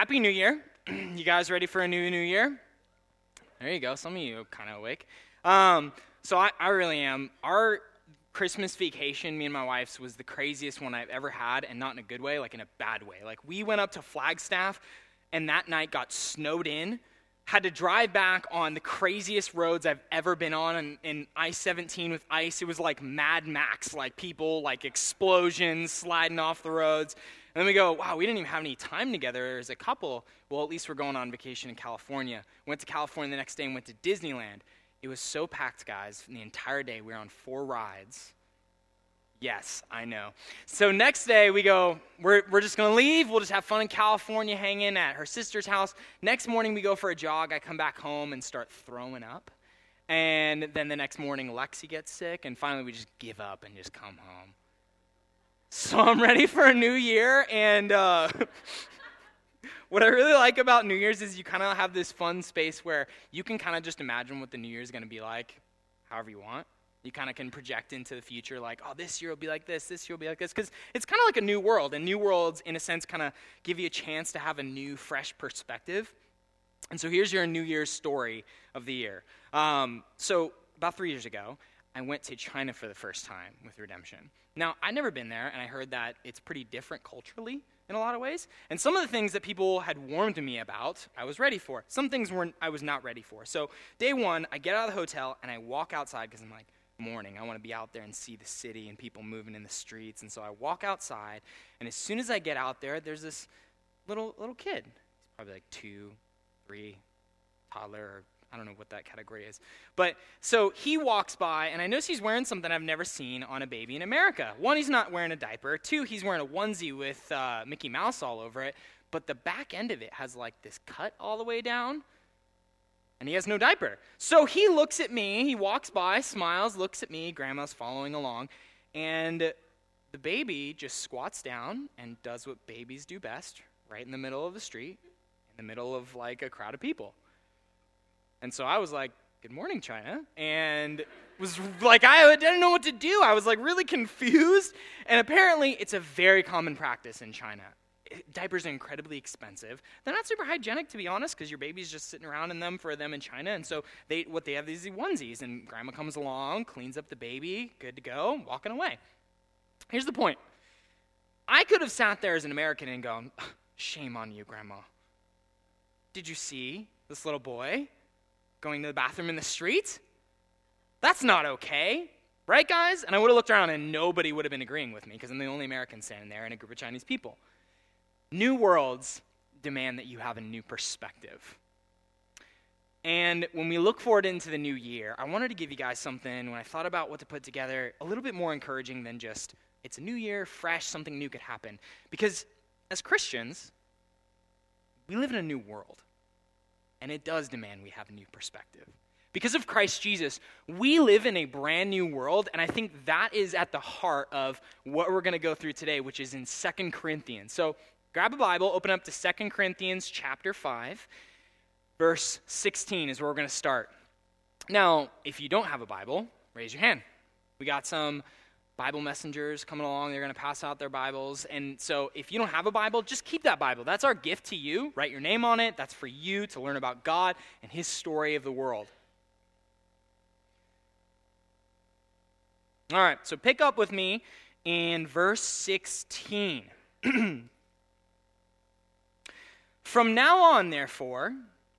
Happy New Year. you guys ready for a new New Year? There you go. Some of you kind of awake. Um, so I, I really am. Our Christmas vacation, me and my wife's, was the craziest one I've ever had, and not in a good way, like in a bad way. Like, we went up to Flagstaff, and that night got snowed in had to drive back on the craziest roads I've ever been on in, in I 17 with ice. It was like Mad Max, like people, like explosions sliding off the roads. And then we go, wow, we didn't even have any time together as a couple. Well, at least we're going on vacation in California. Went to California the next day and went to Disneyland. It was so packed, guys. the entire day, we were on four rides. Yes, I know. So next day we go, we're, we're just going to leave. We'll just have fun in California, hanging at her sister's house. Next morning we go for a jog. I come back home and start throwing up. And then the next morning Lexi gets sick. And finally we just give up and just come home. So I'm ready for a new year. And uh, what I really like about New Year's is you kind of have this fun space where you can kind of just imagine what the New Year's is going to be like however you want. You kind of can project into the future, like, oh, this year will be like this, this year will be like this. Because it's kind of like a new world. And new worlds, in a sense, kind of give you a chance to have a new, fresh perspective. And so here's your New Year's story of the year. Um, so, about three years ago, I went to China for the first time with Redemption. Now, I'd never been there, and I heard that it's pretty different culturally in a lot of ways. And some of the things that people had warned me about, I was ready for. Some things weren't, I was not ready for. So, day one, I get out of the hotel and I walk outside because I'm like, morning. I want to be out there and see the city and people moving in the streets. And so I walk outside, and as soon as I get out there, there's this little little kid. He's probably like two, three, toddler, or I don't know what that category is. But so he walks by, and I notice he's wearing something I've never seen on a baby in America. One, he's not wearing a diaper. Two, he's wearing a onesie with uh, Mickey Mouse all over it. But the back end of it has like this cut all the way down and he has no diaper. So he looks at me, he walks by, smiles, looks at me, grandma's following along, and the baby just squats down and does what babies do best, right in the middle of the street, in the middle of like a crowd of people. And so I was like, Good morning, China. And was like, I didn't know what to do. I was like really confused. And apparently, it's a very common practice in China diapers are incredibly expensive. They're not super hygienic, to be honest, because your baby's just sitting around in them for them in China. And so they, what they have these onesies, and grandma comes along, cleans up the baby, good to go, walking away. Here's the point I could have sat there as an American and gone, Shame on you, grandma. Did you see this little boy going to the bathroom in the street? That's not okay. Right, guys? And I would have looked around and nobody would have been agreeing with me because I'm the only American standing there in a group of Chinese people. New worlds demand that you have a new perspective. And when we look forward into the new year, I wanted to give you guys something, when I thought about what to put together, a little bit more encouraging than just, it's a new year, fresh, something new could happen. Because as Christians, we live in a new world. And it does demand we have a new perspective. Because of Christ Jesus, we live in a brand new world, and I think that is at the heart of what we're going to go through today, which is in Second Corinthians. So Grab a Bible, open up to Second Corinthians chapter 5, verse 16 is where we're going to start. Now, if you don't have a Bible, raise your hand. We got some Bible messengers coming along. They're going to pass out their Bibles. And so if you don't have a Bible, just keep that Bible. That's our gift to you. Write your name on it. That's for you to learn about God and His story of the world. All right, so pick up with me in verse 16. From now on, therefore,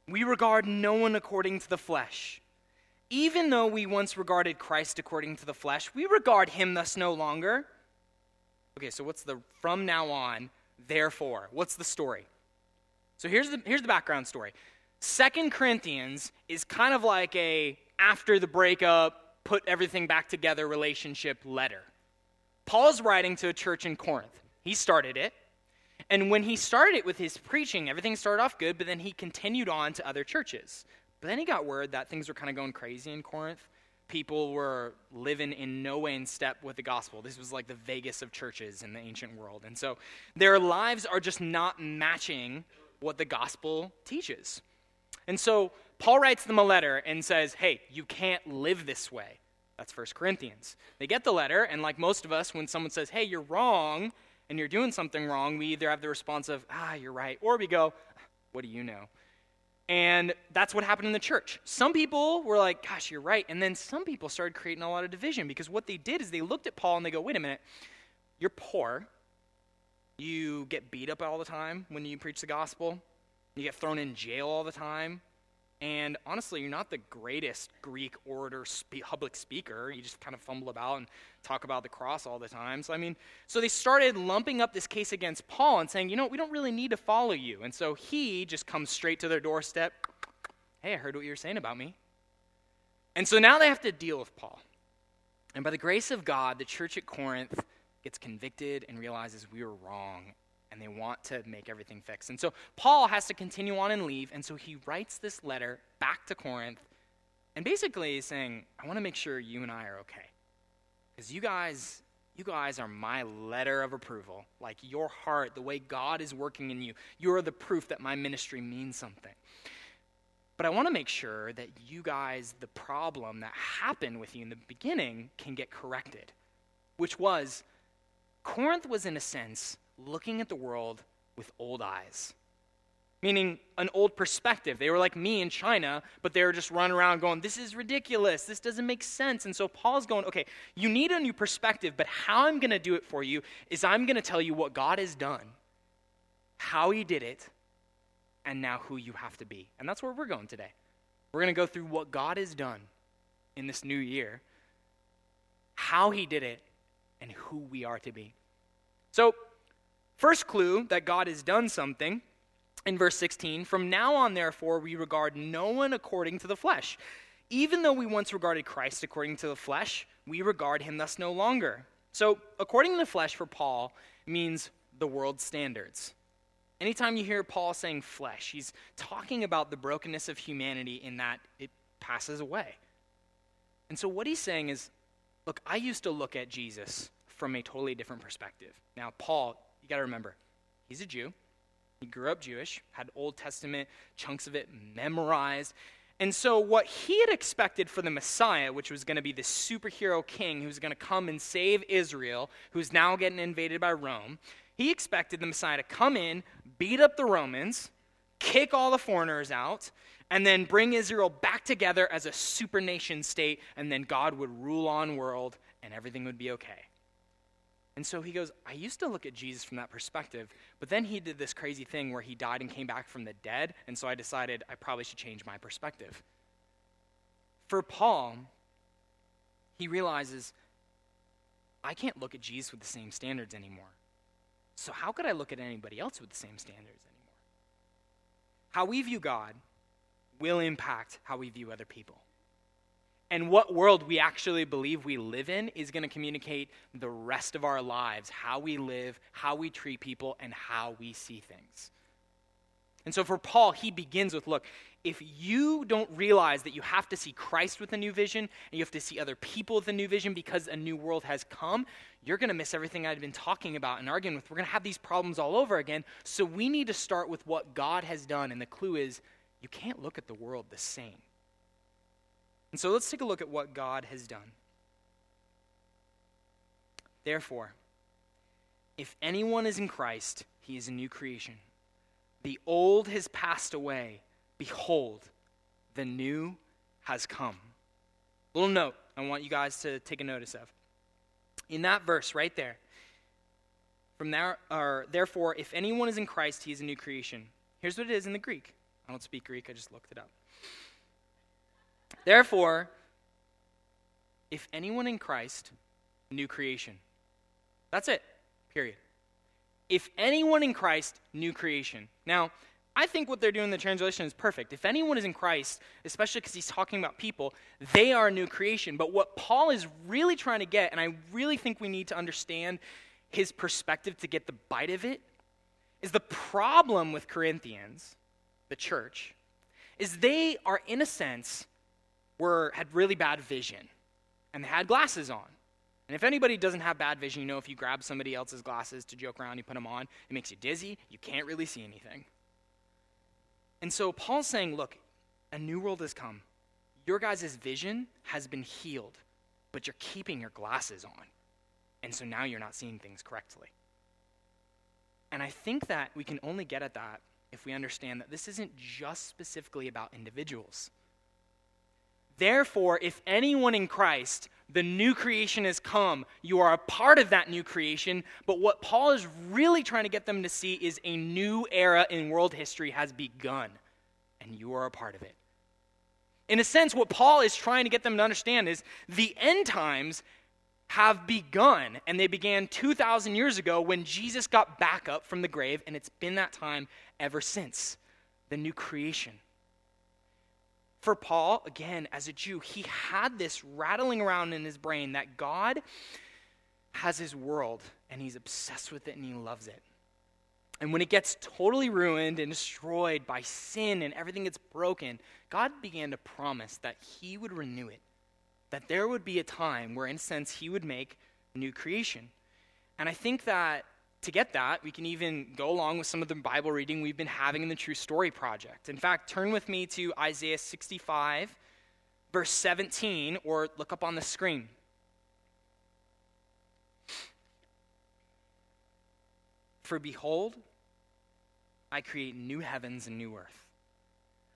we regard no one according to the flesh. Even though we once regarded Christ according to the flesh, we regard him thus no longer. Okay, so what's the from now on, therefore? What's the story? So here's the, here's the background story. Second Corinthians is kind of like a after the breakup, put everything back together relationship letter. Paul's writing to a church in Corinth. He started it. And when he started it with his preaching, everything started off good, but then he continued on to other churches. But then he got word that things were kind of going crazy in Corinth. People were living in no way in step with the gospel. This was like the Vegas of churches in the ancient world. And so their lives are just not matching what the gospel teaches. And so Paul writes them a letter and says, Hey, you can't live this way. That's 1 Corinthians. They get the letter, and like most of us, when someone says, Hey, you're wrong, and you're doing something wrong, we either have the response of, ah, you're right, or we go, what do you know? And that's what happened in the church. Some people were like, gosh, you're right. And then some people started creating a lot of division because what they did is they looked at Paul and they go, wait a minute, you're poor. You get beat up all the time when you preach the gospel. You get thrown in jail all the time. And honestly, you're not the greatest Greek orator, spe- public speaker. You just kind of fumble about and talk about the cross all the time. So, I mean, so they started lumping up this case against Paul and saying, you know, we don't really need to follow you. And so he just comes straight to their doorstep. Hey, I heard what you were saying about me. And so now they have to deal with Paul. And by the grace of God, the church at Corinth gets convicted and realizes we were wrong and they want to make everything fixed. And so Paul has to continue on and leave, and so he writes this letter back to Corinth, and basically he's saying, I want to make sure you and I are okay. Because you guys, you guys are my letter of approval. Like your heart, the way God is working in you, you're the proof that my ministry means something. But I want to make sure that you guys, the problem that happened with you in the beginning, can get corrected. Which was, Corinth was, in a sense, looking at the world with old eyes, meaning an old perspective. They were like me in China, but they were just running around going, This is ridiculous. This doesn't make sense. And so Paul's going, Okay, you need a new perspective, but how I'm going to do it for you is I'm going to tell you what God has done, how he did it, and now who you have to be. And that's where we're going today. We're going to go through what God has done in this new year, how he did it, and who we are to be. So, First clue that God has done something in verse 16 From now on, therefore, we regard no one according to the flesh. Even though we once regarded Christ according to the flesh, we regard him thus no longer. So, according to the flesh for Paul means the world's standards. Anytime you hear Paul saying flesh, he's talking about the brokenness of humanity in that it passes away. And so, what he's saying is look, I used to look at Jesus from a totally different perspective. Now, Paul you got to remember, he's a Jew. He grew up Jewish, had Old Testament chunks of it memorized. And so, what he had expected for the Messiah, which was going to be the superhero king who's going to come and save Israel, who's now getting invaded by Rome, he expected the Messiah to come in, beat up the Romans, kick all the foreigners out, and then bring Israel back together as a super nation state, and then God would rule on world and everything would be okay. And so he goes, I used to look at Jesus from that perspective, but then he did this crazy thing where he died and came back from the dead, and so I decided I probably should change my perspective. For Paul, he realizes, I can't look at Jesus with the same standards anymore. So how could I look at anybody else with the same standards anymore? How we view God will impact how we view other people and what world we actually believe we live in is going to communicate the rest of our lives how we live, how we treat people, and how we see things. And so for Paul, he begins with look, if you don't realize that you have to see Christ with a new vision and you have to see other people with a new vision because a new world has come, you're going to miss everything I've been talking about and arguing with. We're going to have these problems all over again. So we need to start with what God has done. And the clue is you can't look at the world the same. And so let's take a look at what God has done. Therefore, if anyone is in Christ, he is a new creation. The old has passed away. Behold, the new has come. Little note I want you guys to take a notice of. In that verse right there, from there, or, therefore, if anyone is in Christ, he is a new creation. Here's what it is in the Greek. I don't speak Greek, I just looked it up. Therefore, if anyone in Christ, new creation. That's it, period. If anyone in Christ, new creation. Now, I think what they're doing in the translation is perfect. If anyone is in Christ, especially because he's talking about people, they are a new creation. But what Paul is really trying to get, and I really think we need to understand his perspective to get the bite of it, is the problem with Corinthians, the church, is they are, in a sense, were, had really bad vision and they had glasses on. And if anybody doesn't have bad vision, you know if you grab somebody else's glasses to joke around, you put them on, it makes you dizzy, you can't really see anything. And so Paul's saying, look, a new world has come. Your guys' vision has been healed, but you're keeping your glasses on. And so now you're not seeing things correctly. And I think that we can only get at that if we understand that this isn't just specifically about individuals. Therefore, if anyone in Christ, the new creation has come, you are a part of that new creation. But what Paul is really trying to get them to see is a new era in world history has begun, and you are a part of it. In a sense, what Paul is trying to get them to understand is the end times have begun, and they began 2,000 years ago when Jesus got back up from the grave, and it's been that time ever since the new creation. For Paul, again, as a Jew, he had this rattling around in his brain that God has his world, and he's obsessed with it and he loves it. And when it gets totally ruined and destroyed by sin and everything gets broken, God began to promise that he would renew it that there would be a time where, in a sense, he would make new creation. And I think that to get that, we can even go along with some of the Bible reading we've been having in the True Story Project. In fact, turn with me to Isaiah 65, verse 17, or look up on the screen. For behold, I create new heavens and new earth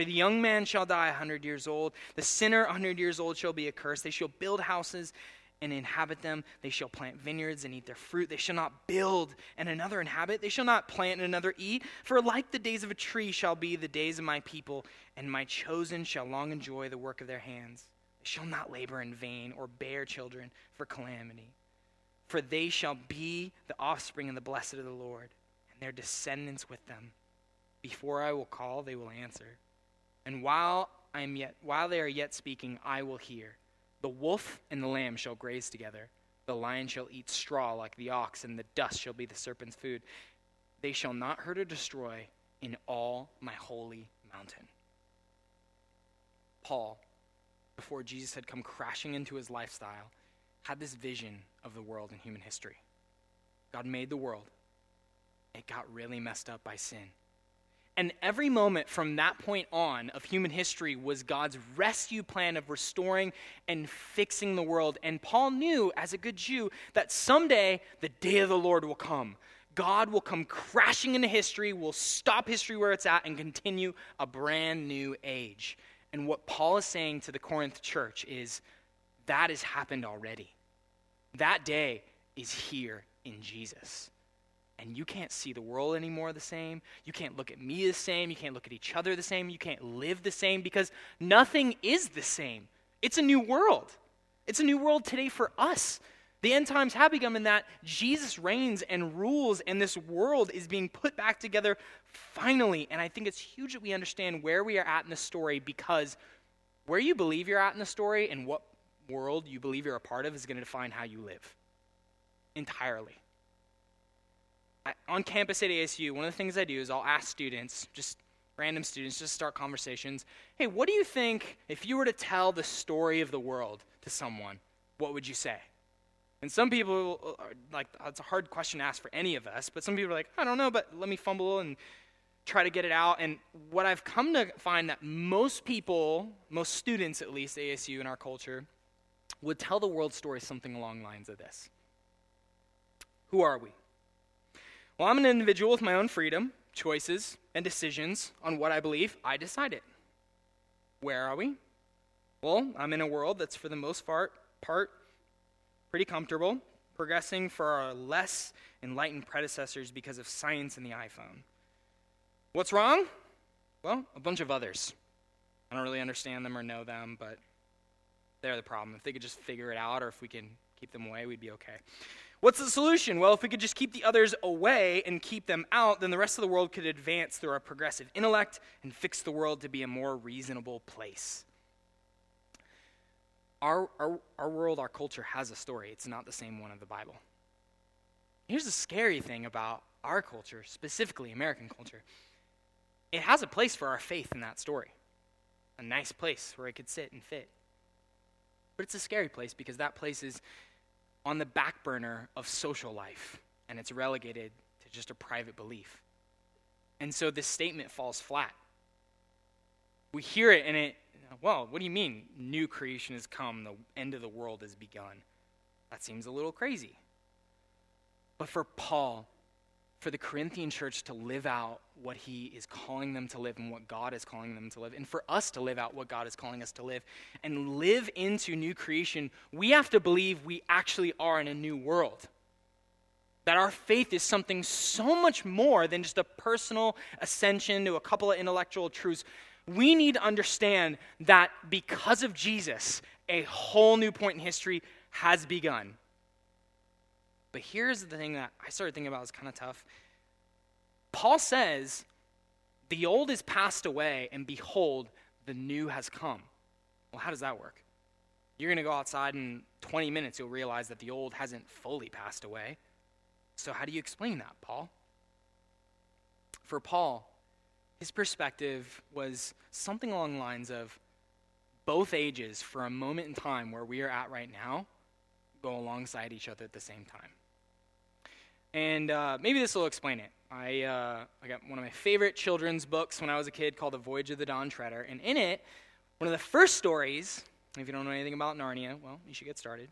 For the young man shall die a hundred years old, the sinner a hundred years old shall be accursed. They shall build houses and inhabit them. They shall plant vineyards and eat their fruit. They shall not build and another inhabit. They shall not plant and another eat. For like the days of a tree shall be the days of my people, and my chosen shall long enjoy the work of their hands. They shall not labor in vain or bear children for calamity. For they shall be the offspring and the blessed of the Lord, and their descendants with them. Before I will call, they will answer. And while I am yet while they are yet speaking, I will hear. The wolf and the lamb shall graze together. The lion shall eat straw like the ox, and the dust shall be the serpent's food. They shall not hurt or destroy in all my holy mountain. Paul, before Jesus had come crashing into his lifestyle, had this vision of the world and human history. God made the world. It got really messed up by sin. And every moment from that point on of human history was God's rescue plan of restoring and fixing the world. And Paul knew, as a good Jew, that someday the day of the Lord will come. God will come crashing into history, will stop history where it's at, and continue a brand new age. And what Paul is saying to the Corinth church is that has happened already. That day is here in Jesus and you can't see the world anymore the same. You can't look at me the same. You can't look at each other the same. You can't live the same because nothing is the same. It's a new world. It's a new world today for us. The end times have begun in that Jesus reigns and rules, and this world is being put back together finally. And I think it's huge that we understand where we are at in the story because where you believe you're at in the story and what world you believe you're a part of is going to define how you live entirely on campus at ASU, one of the things I do is I'll ask students, just random students, just start conversations. Hey, what do you think if you were to tell the story of the world to someone? What would you say? And some people are like, it's a hard question to ask for any of us, but some people are like, I don't know, but let me fumble and try to get it out. And what I've come to find that most people, most students at least, ASU in our culture, would tell the world story something along lines of this Who are we? Well, I'm an individual with my own freedom, choices, and decisions on what I believe. I decide it. Where are we? Well, I'm in a world that's for the most part, part pretty comfortable, progressing for our less enlightened predecessors because of science and the iPhone. What's wrong? Well, a bunch of others. I don't really understand them or know them, but they're the problem. If they could just figure it out or if we can keep them away, we'd be okay. What's the solution? Well, if we could just keep the others away and keep them out, then the rest of the world could advance through our progressive intellect and fix the world to be a more reasonable place. Our, our, our world, our culture has a story. It's not the same one of the Bible. Here's the scary thing about our culture, specifically American culture it has a place for our faith in that story. A nice place where it could sit and fit. But it's a scary place because that place is on the back burner of social life and it's relegated to just a private belief. And so this statement falls flat. We hear it and it, well, what do you mean new creation has come, the end of the world has begun? That seems a little crazy. But for Paul, for the Corinthian church to live out what he is calling them to live and what God is calling them to live, and for us to live out what God is calling us to live and live into new creation, we have to believe we actually are in a new world. That our faith is something so much more than just a personal ascension to a couple of intellectual truths. We need to understand that because of Jesus, a whole new point in history has begun. But here's the thing that I started thinking about is kind of tough. Paul says, The old is passed away, and behold, the new has come. Well, how does that work? You're going to go outside in 20 minutes, you'll realize that the old hasn't fully passed away. So, how do you explain that, Paul? For Paul, his perspective was something along the lines of both ages for a moment in time where we are at right now go alongside each other at the same time. And uh, maybe this will explain it. I, uh, I got one of my favorite children's books when I was a kid called The Voyage of the Dawn Treader. And in it, one of the first stories, if you don't know anything about Narnia, well, you should get started.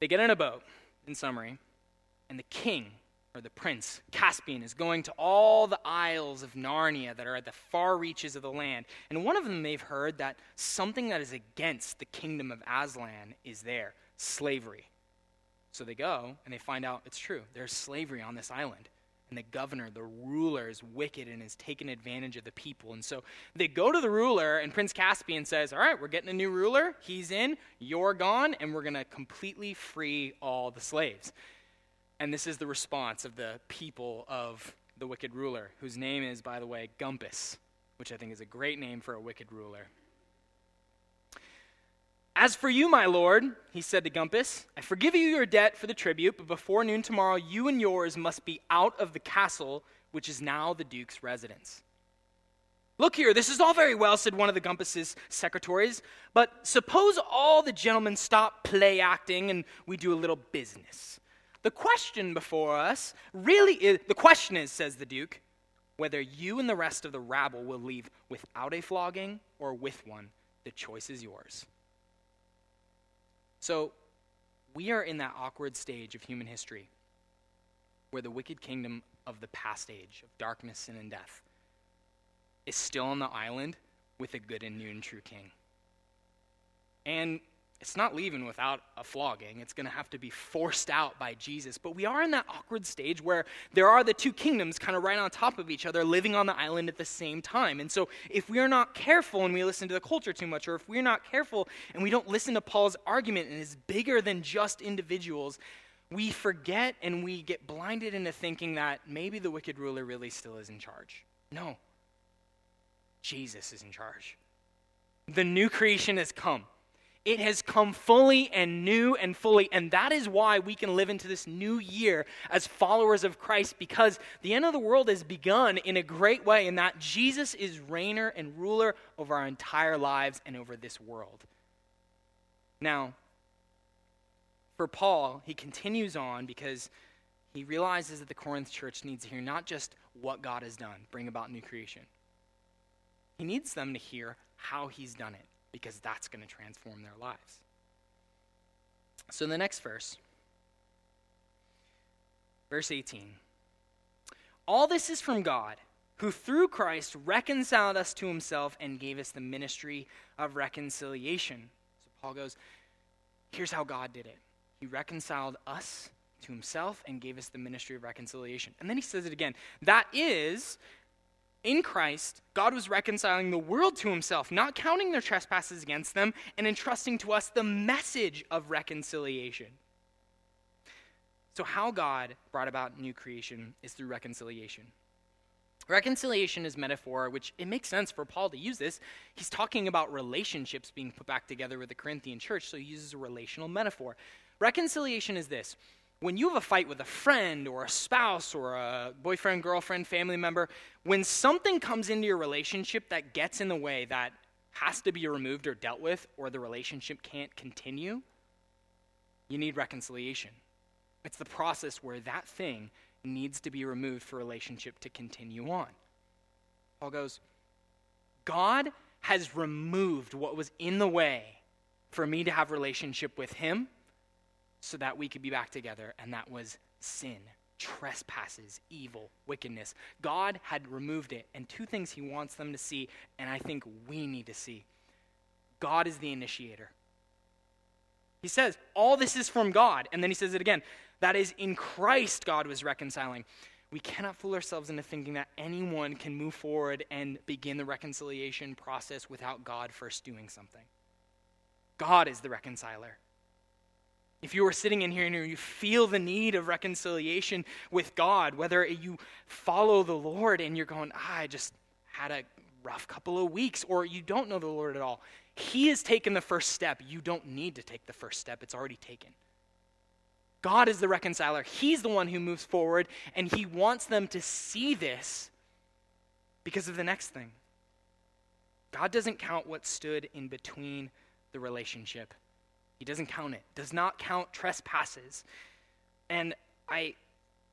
They get in a boat, in summary, and the king, or the prince, Caspian, is going to all the isles of Narnia that are at the far reaches of the land. And one of them they've heard that something that is against the kingdom of Aslan is there slavery. So they go and they find out it's true. There's slavery on this island. And the governor, the ruler, is wicked and has taken advantage of the people. And so they go to the ruler, and Prince Caspian says, All right, we're getting a new ruler. He's in, you're gone, and we're going to completely free all the slaves. And this is the response of the people of the wicked ruler, whose name is, by the way, Gumpas, which I think is a great name for a wicked ruler. As for you, my lord, he said to Gumpas, I forgive you your debt for the tribute, but before noon tomorrow, you and yours must be out of the castle, which is now the duke's residence. Look here, this is all very well, said one of the Gumpas's secretaries, but suppose all the gentlemen stop play acting and we do a little business. The question before us really is the question is, says the Duke, whether you and the rest of the rabble will leave without a flogging or with one. The choice is yours. So, we are in that awkward stage of human history where the wicked kingdom of the past age of darkness, sin, and death is still on the island with a good and new and true king. And it's not leaving without a flogging. It's going to have to be forced out by Jesus. But we are in that awkward stage where there are the two kingdoms kind of right on top of each other, living on the island at the same time. And so, if we are not careful and we listen to the culture too much, or if we're not careful and we don't listen to Paul's argument and is bigger than just individuals, we forget and we get blinded into thinking that maybe the wicked ruler really still is in charge. No, Jesus is in charge. The new creation has come. It has come fully and new and fully. And that is why we can live into this new year as followers of Christ because the end of the world has begun in a great way, in that Jesus is reigner and ruler over our entire lives and over this world. Now, for Paul, he continues on because he realizes that the Corinth church needs to hear not just what God has done, bring about new creation, he needs them to hear how he's done it because that's going to transform their lives. So, in the next verse, verse 18 All this is from God, who through Christ reconciled us to himself and gave us the ministry of reconciliation. So, Paul goes, Here's how God did it He reconciled us to himself and gave us the ministry of reconciliation. And then he says it again. That is in Christ, God was reconciling the world to himself, not counting their trespasses against them, and entrusting to us the message of reconciliation. So, how God brought about new creation is through reconciliation. Reconciliation is metaphor, which it makes sense for Paul to use this. He's talking about relationships being put back together with the Corinthian church, so he uses a relational metaphor. Reconciliation is this when you have a fight with a friend or a spouse or a boyfriend, girlfriend, family member, when something comes into your relationship that gets in the way that has to be removed or dealt with, or the relationship can't continue, you need reconciliation. It's the process where that thing needs to be removed for relationship to continue on. Paul goes, God has removed what was in the way for me to have relationship with him so that we could be back together, and that was sin, trespasses, evil, wickedness. God had removed it, and two things he wants them to see, and I think we need to see God is the initiator. He says, All this is from God. And then he says it again that is, in Christ, God was reconciling. We cannot fool ourselves into thinking that anyone can move forward and begin the reconciliation process without God first doing something. God is the reconciler. If you are sitting in here and you feel the need of reconciliation with God, whether you follow the Lord and you're going, ah, I just had a rough couple of weeks, or you don't know the Lord at all, He has taken the first step. You don't need to take the first step, it's already taken. God is the reconciler. He's the one who moves forward, and He wants them to see this because of the next thing. God doesn't count what stood in between the relationship he doesn't count it, does not count trespasses. And I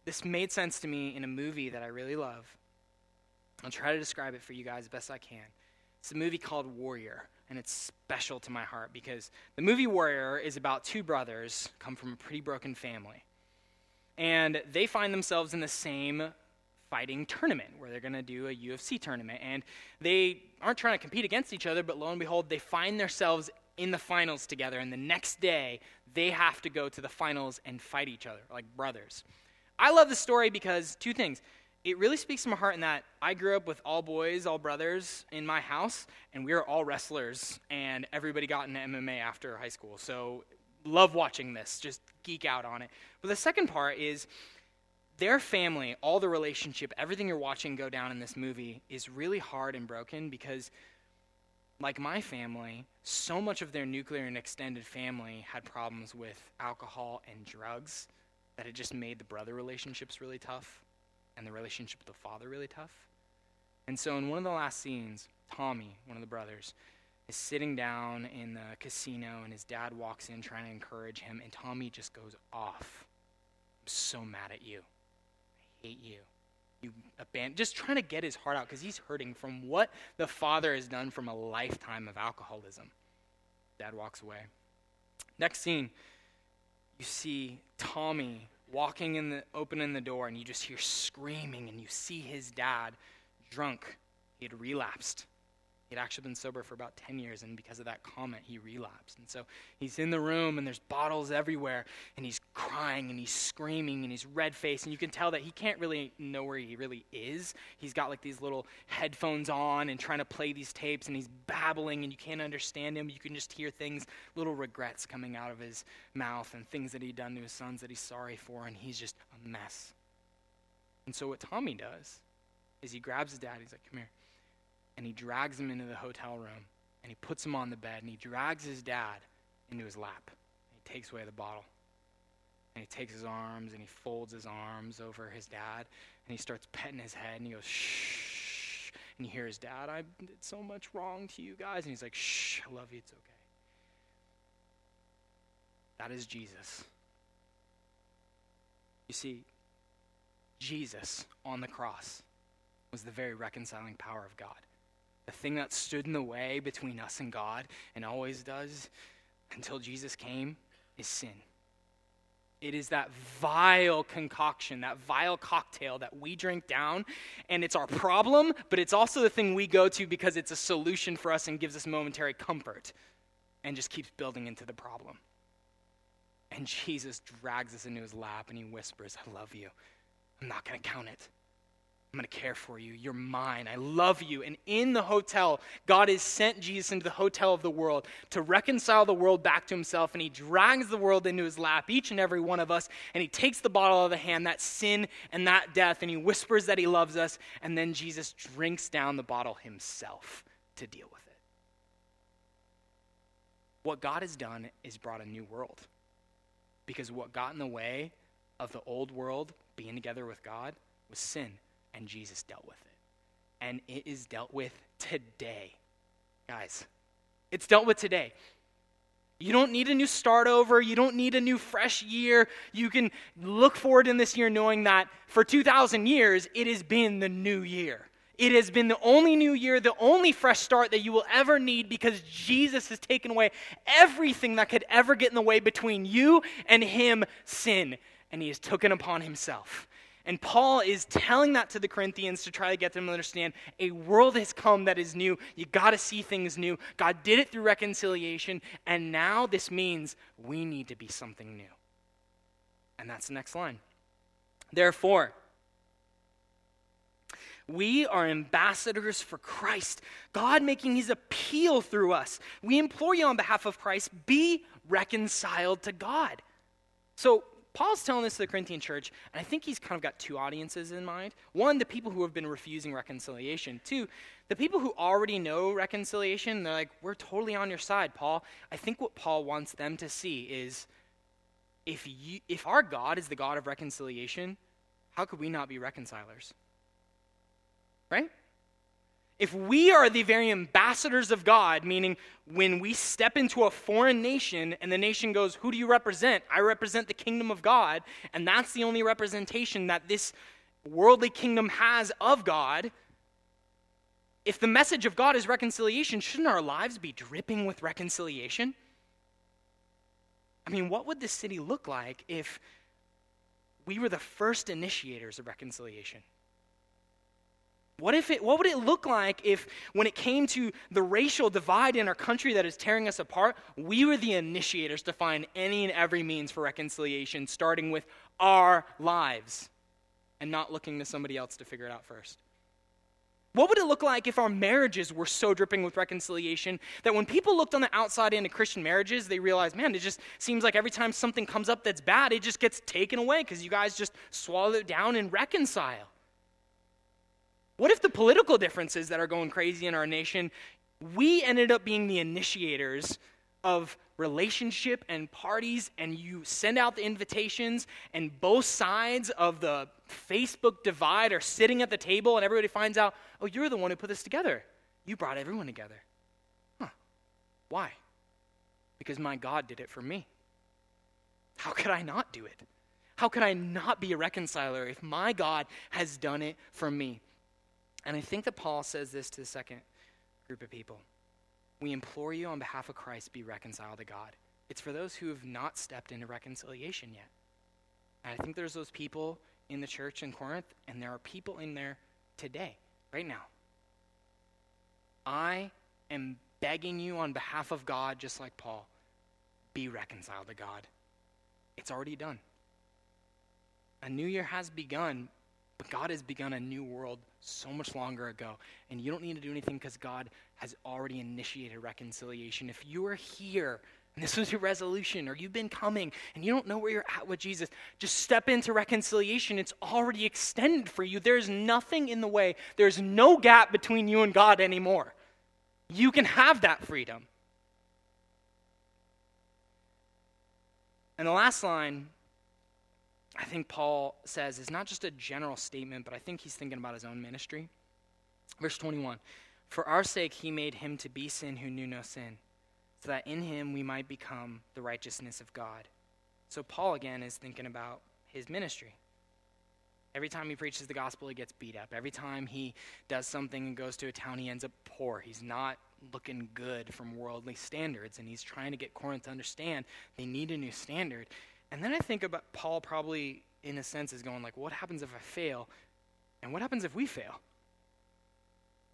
this made sense to me in a movie that I really love. I'll try to describe it for you guys best I can. It's a movie called Warrior, and it's special to my heart because the movie Warrior is about two brothers come from a pretty broken family. And they find themselves in the same fighting tournament where they're going to do a UFC tournament. And they aren't trying to compete against each other, but lo and behold, they find themselves in the finals together, and the next day they have to go to the finals and fight each other like brothers. I love the story because two things. It really speaks to my heart in that I grew up with all boys, all brothers in my house, and we were all wrestlers, and everybody got into MMA after high school. So, love watching this, just geek out on it. But the second part is their family, all the relationship, everything you're watching go down in this movie is really hard and broken because like my family, so much of their nuclear and extended family had problems with alcohol and drugs that it just made the brother relationships really tough and the relationship with the father really tough. And so, in one of the last scenes, Tommy, one of the brothers, is sitting down in the casino, and his dad walks in trying to encourage him, and Tommy just goes off. I'm so mad at you. I hate you you abandon, just trying to get his heart out because he's hurting from what the father has done from a lifetime of alcoholism. Dad walks away. Next scene, you see Tommy walking in the opening the door, and you just hear screaming, and you see his dad drunk. He had relapsed. He'd actually been sober for about 10 years, and because of that comment, he relapsed. And so he's in the room, and there's bottles everywhere, and he's crying, and he's screaming, and he's red faced, and you can tell that he can't really know where he really is. He's got like these little headphones on and trying to play these tapes, and he's babbling, and you can't understand him. You can just hear things, little regrets coming out of his mouth, and things that he'd done to his sons that he's sorry for, and he's just a mess. And so what Tommy does is he grabs his dad, he's like, Come here and he drags him into the hotel room and he puts him on the bed and he drags his dad into his lap. He takes away the bottle. And he takes his arms and he folds his arms over his dad and he starts petting his head and he goes, shh. And you hear his dad, I did so much wrong to you guys. And he's like, shh, I love you, it's okay. That is Jesus. You see, Jesus on the cross was the very reconciling power of God the thing that stood in the way between us and God and always does until Jesus came is sin. It is that vile concoction, that vile cocktail that we drink down, and it's our problem, but it's also the thing we go to because it's a solution for us and gives us momentary comfort and just keeps building into the problem. And Jesus drags us into his lap and he whispers, I love you. I'm not going to count it. I'm going to care for you. You're mine. I love you. And in the hotel, God has sent Jesus into the hotel of the world to reconcile the world back to himself. And he drags the world into his lap, each and every one of us. And he takes the bottle out of the hand, that sin and that death, and he whispers that he loves us. And then Jesus drinks down the bottle himself to deal with it. What God has done is brought a new world. Because what got in the way of the old world being together with God was sin, and Jesus dealt with it. And it is dealt with today. Guys, it's dealt with today. You don't need a new start over. You don't need a new fresh year. You can look forward in this year knowing that for 2,000 years, it has been the new year. It has been the only new year, the only fresh start that you will ever need because Jesus has taken away everything that could ever get in the way between you and Him, sin. And He has taken upon Himself. And Paul is telling that to the Corinthians to try to get them to understand a world has come that is new. You got to see things new. God did it through reconciliation, and now this means we need to be something new. And that's the next line. Therefore, we are ambassadors for Christ, God making his appeal through us. We implore you on behalf of Christ, be reconciled to God. So, Paul's telling this to the Corinthian church, and I think he's kind of got two audiences in mind. One, the people who have been refusing reconciliation. Two, the people who already know reconciliation, they're like, we're totally on your side, Paul. I think what Paul wants them to see is if, you, if our God is the God of reconciliation, how could we not be reconcilers? Right? If we are the very ambassadors of God, meaning when we step into a foreign nation and the nation goes, Who do you represent? I represent the kingdom of God, and that's the only representation that this worldly kingdom has of God. If the message of God is reconciliation, shouldn't our lives be dripping with reconciliation? I mean, what would this city look like if we were the first initiators of reconciliation? What, if it, what would it look like if, when it came to the racial divide in our country that is tearing us apart, we were the initiators to find any and every means for reconciliation, starting with our lives and not looking to somebody else to figure it out first? What would it look like if our marriages were so dripping with reconciliation that when people looked on the outside into Christian marriages, they realized, man, it just seems like every time something comes up that's bad, it just gets taken away because you guys just swallow it down and reconcile? What if the political differences that are going crazy in our nation, we ended up being the initiators of relationship and parties, and you send out the invitations, and both sides of the Facebook divide are sitting at the table, and everybody finds out, oh, you're the one who put this together. You brought everyone together. Huh. Why? Because my God did it for me. How could I not do it? How could I not be a reconciler if my God has done it for me? And I think that Paul says this to the second group of people. We implore you on behalf of Christ, be reconciled to God. It's for those who have not stepped into reconciliation yet. And I think there's those people in the church in Corinth, and there are people in there today, right now. I am begging you on behalf of God, just like Paul, be reconciled to God. It's already done. A new year has begun, but God has begun a new world so much longer ago. And you don't need to do anything because God has already initiated reconciliation. If you are here and this was your resolution, or you've been coming and you don't know where you're at with Jesus, just step into reconciliation. It's already extended for you. There's nothing in the way, there's no gap between you and God anymore. You can have that freedom. And the last line I think Paul says is not just a general statement, but I think he's thinking about his own ministry. Verse 21 For our sake he made him to be sin who knew no sin, so that in him we might become the righteousness of God. So Paul again is thinking about his ministry. Every time he preaches the gospel, he gets beat up. Every time he does something and goes to a town, he ends up poor. He's not looking good from worldly standards, and he's trying to get Corinth to understand they need a new standard. And then I think about Paul probably, in a sense, is going like, what happens if I fail? And what happens if we fail?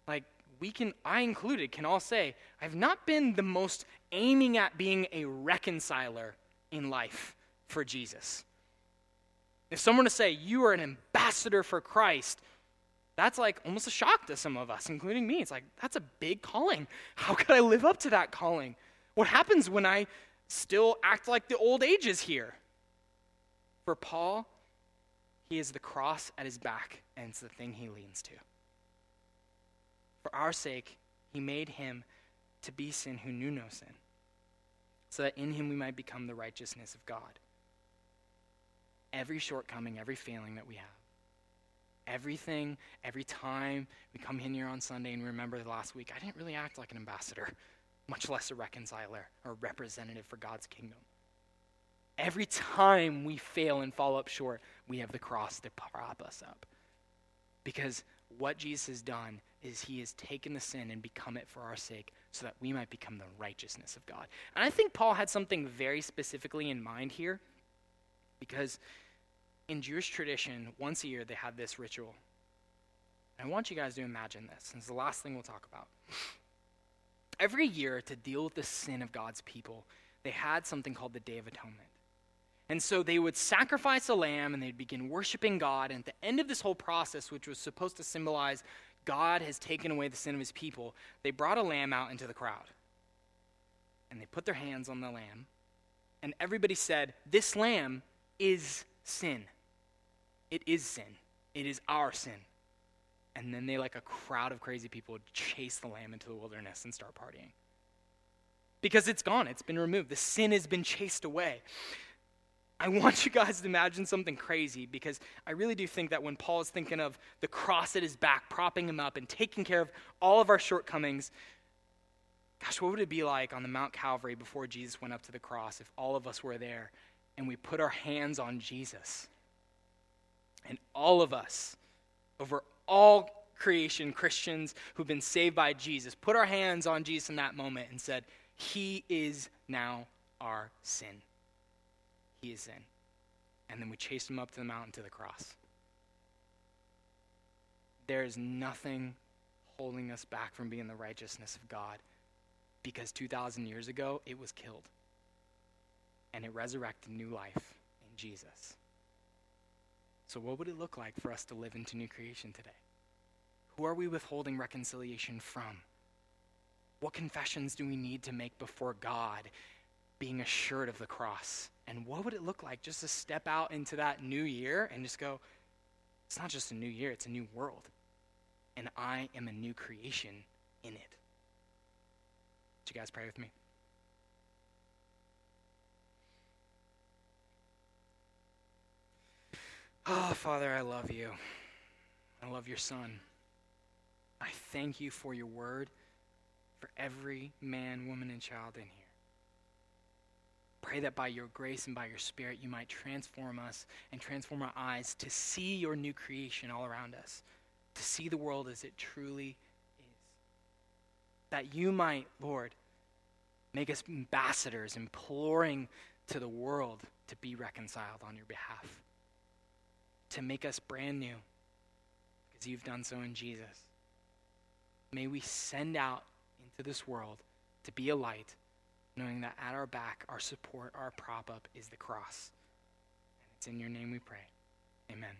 Like, we can, I included, can all say, I've not been the most aiming at being a reconciler in life for Jesus. If someone to say, you are an ambassador for Christ, that's like almost a shock to some of us, including me. It's like, that's a big calling. How could I live up to that calling? What happens when I still act like the old ages here? For Paul, he is the cross at his back, and it's the thing he leans to. For our sake, he made him to be sin who knew no sin, so that in him we might become the righteousness of God. every shortcoming, every failing that we have. Everything, every time we come in here on Sunday and remember the last week, I didn't really act like an ambassador, much less a reconciler or representative for God's kingdom. Every time we fail and fall up short, we have the cross to prop us up. Because what Jesus has done is he has taken the sin and become it for our sake so that we might become the righteousness of God. And I think Paul had something very specifically in mind here because in Jewish tradition, once a year they had this ritual. And I want you guys to imagine this. This is the last thing we'll talk about. Every year, to deal with the sin of God's people, they had something called the Day of Atonement. And so they would sacrifice a lamb and they'd begin worshiping God. And at the end of this whole process, which was supposed to symbolize God has taken away the sin of his people, they brought a lamb out into the crowd. And they put their hands on the lamb. And everybody said, This lamb is sin. It is sin. It is our sin. And then they, like a crowd of crazy people, would chase the lamb into the wilderness and start partying. Because it's gone, it's been removed. The sin has been chased away. I want you guys to imagine something crazy because I really do think that when Paul is thinking of the cross at his back, propping him up and taking care of all of our shortcomings, gosh, what would it be like on the Mount Calvary before Jesus went up to the cross if all of us were there and we put our hands on Jesus? And all of us, over all creation, Christians who've been saved by Jesus, put our hands on Jesus in that moment and said, He is now our sin he is in. And then we chase him up to the mountain to the cross. There is nothing holding us back from being the righteousness of God because 2,000 years ago it was killed and it resurrected new life in Jesus. So, what would it look like for us to live into new creation today? Who are we withholding reconciliation from? What confessions do we need to make before God, being assured of the cross and what would it look like just to step out into that new year and just go, it's not just a new year, it's a new world. And I am a new creation in it. Would you guys pray with me? Oh, Father, I love you. I love your Son. I thank you for your word, for every man, woman, and child in here. Pray that by your grace and by your spirit, you might transform us and transform our eyes to see your new creation all around us, to see the world as it truly is. That you might, Lord, make us ambassadors, imploring to the world to be reconciled on your behalf, to make us brand new, because you've done so in Jesus. May we send out into this world to be a light knowing that at our back, our support, our prop up is the cross. And it's in your name we pray. Amen.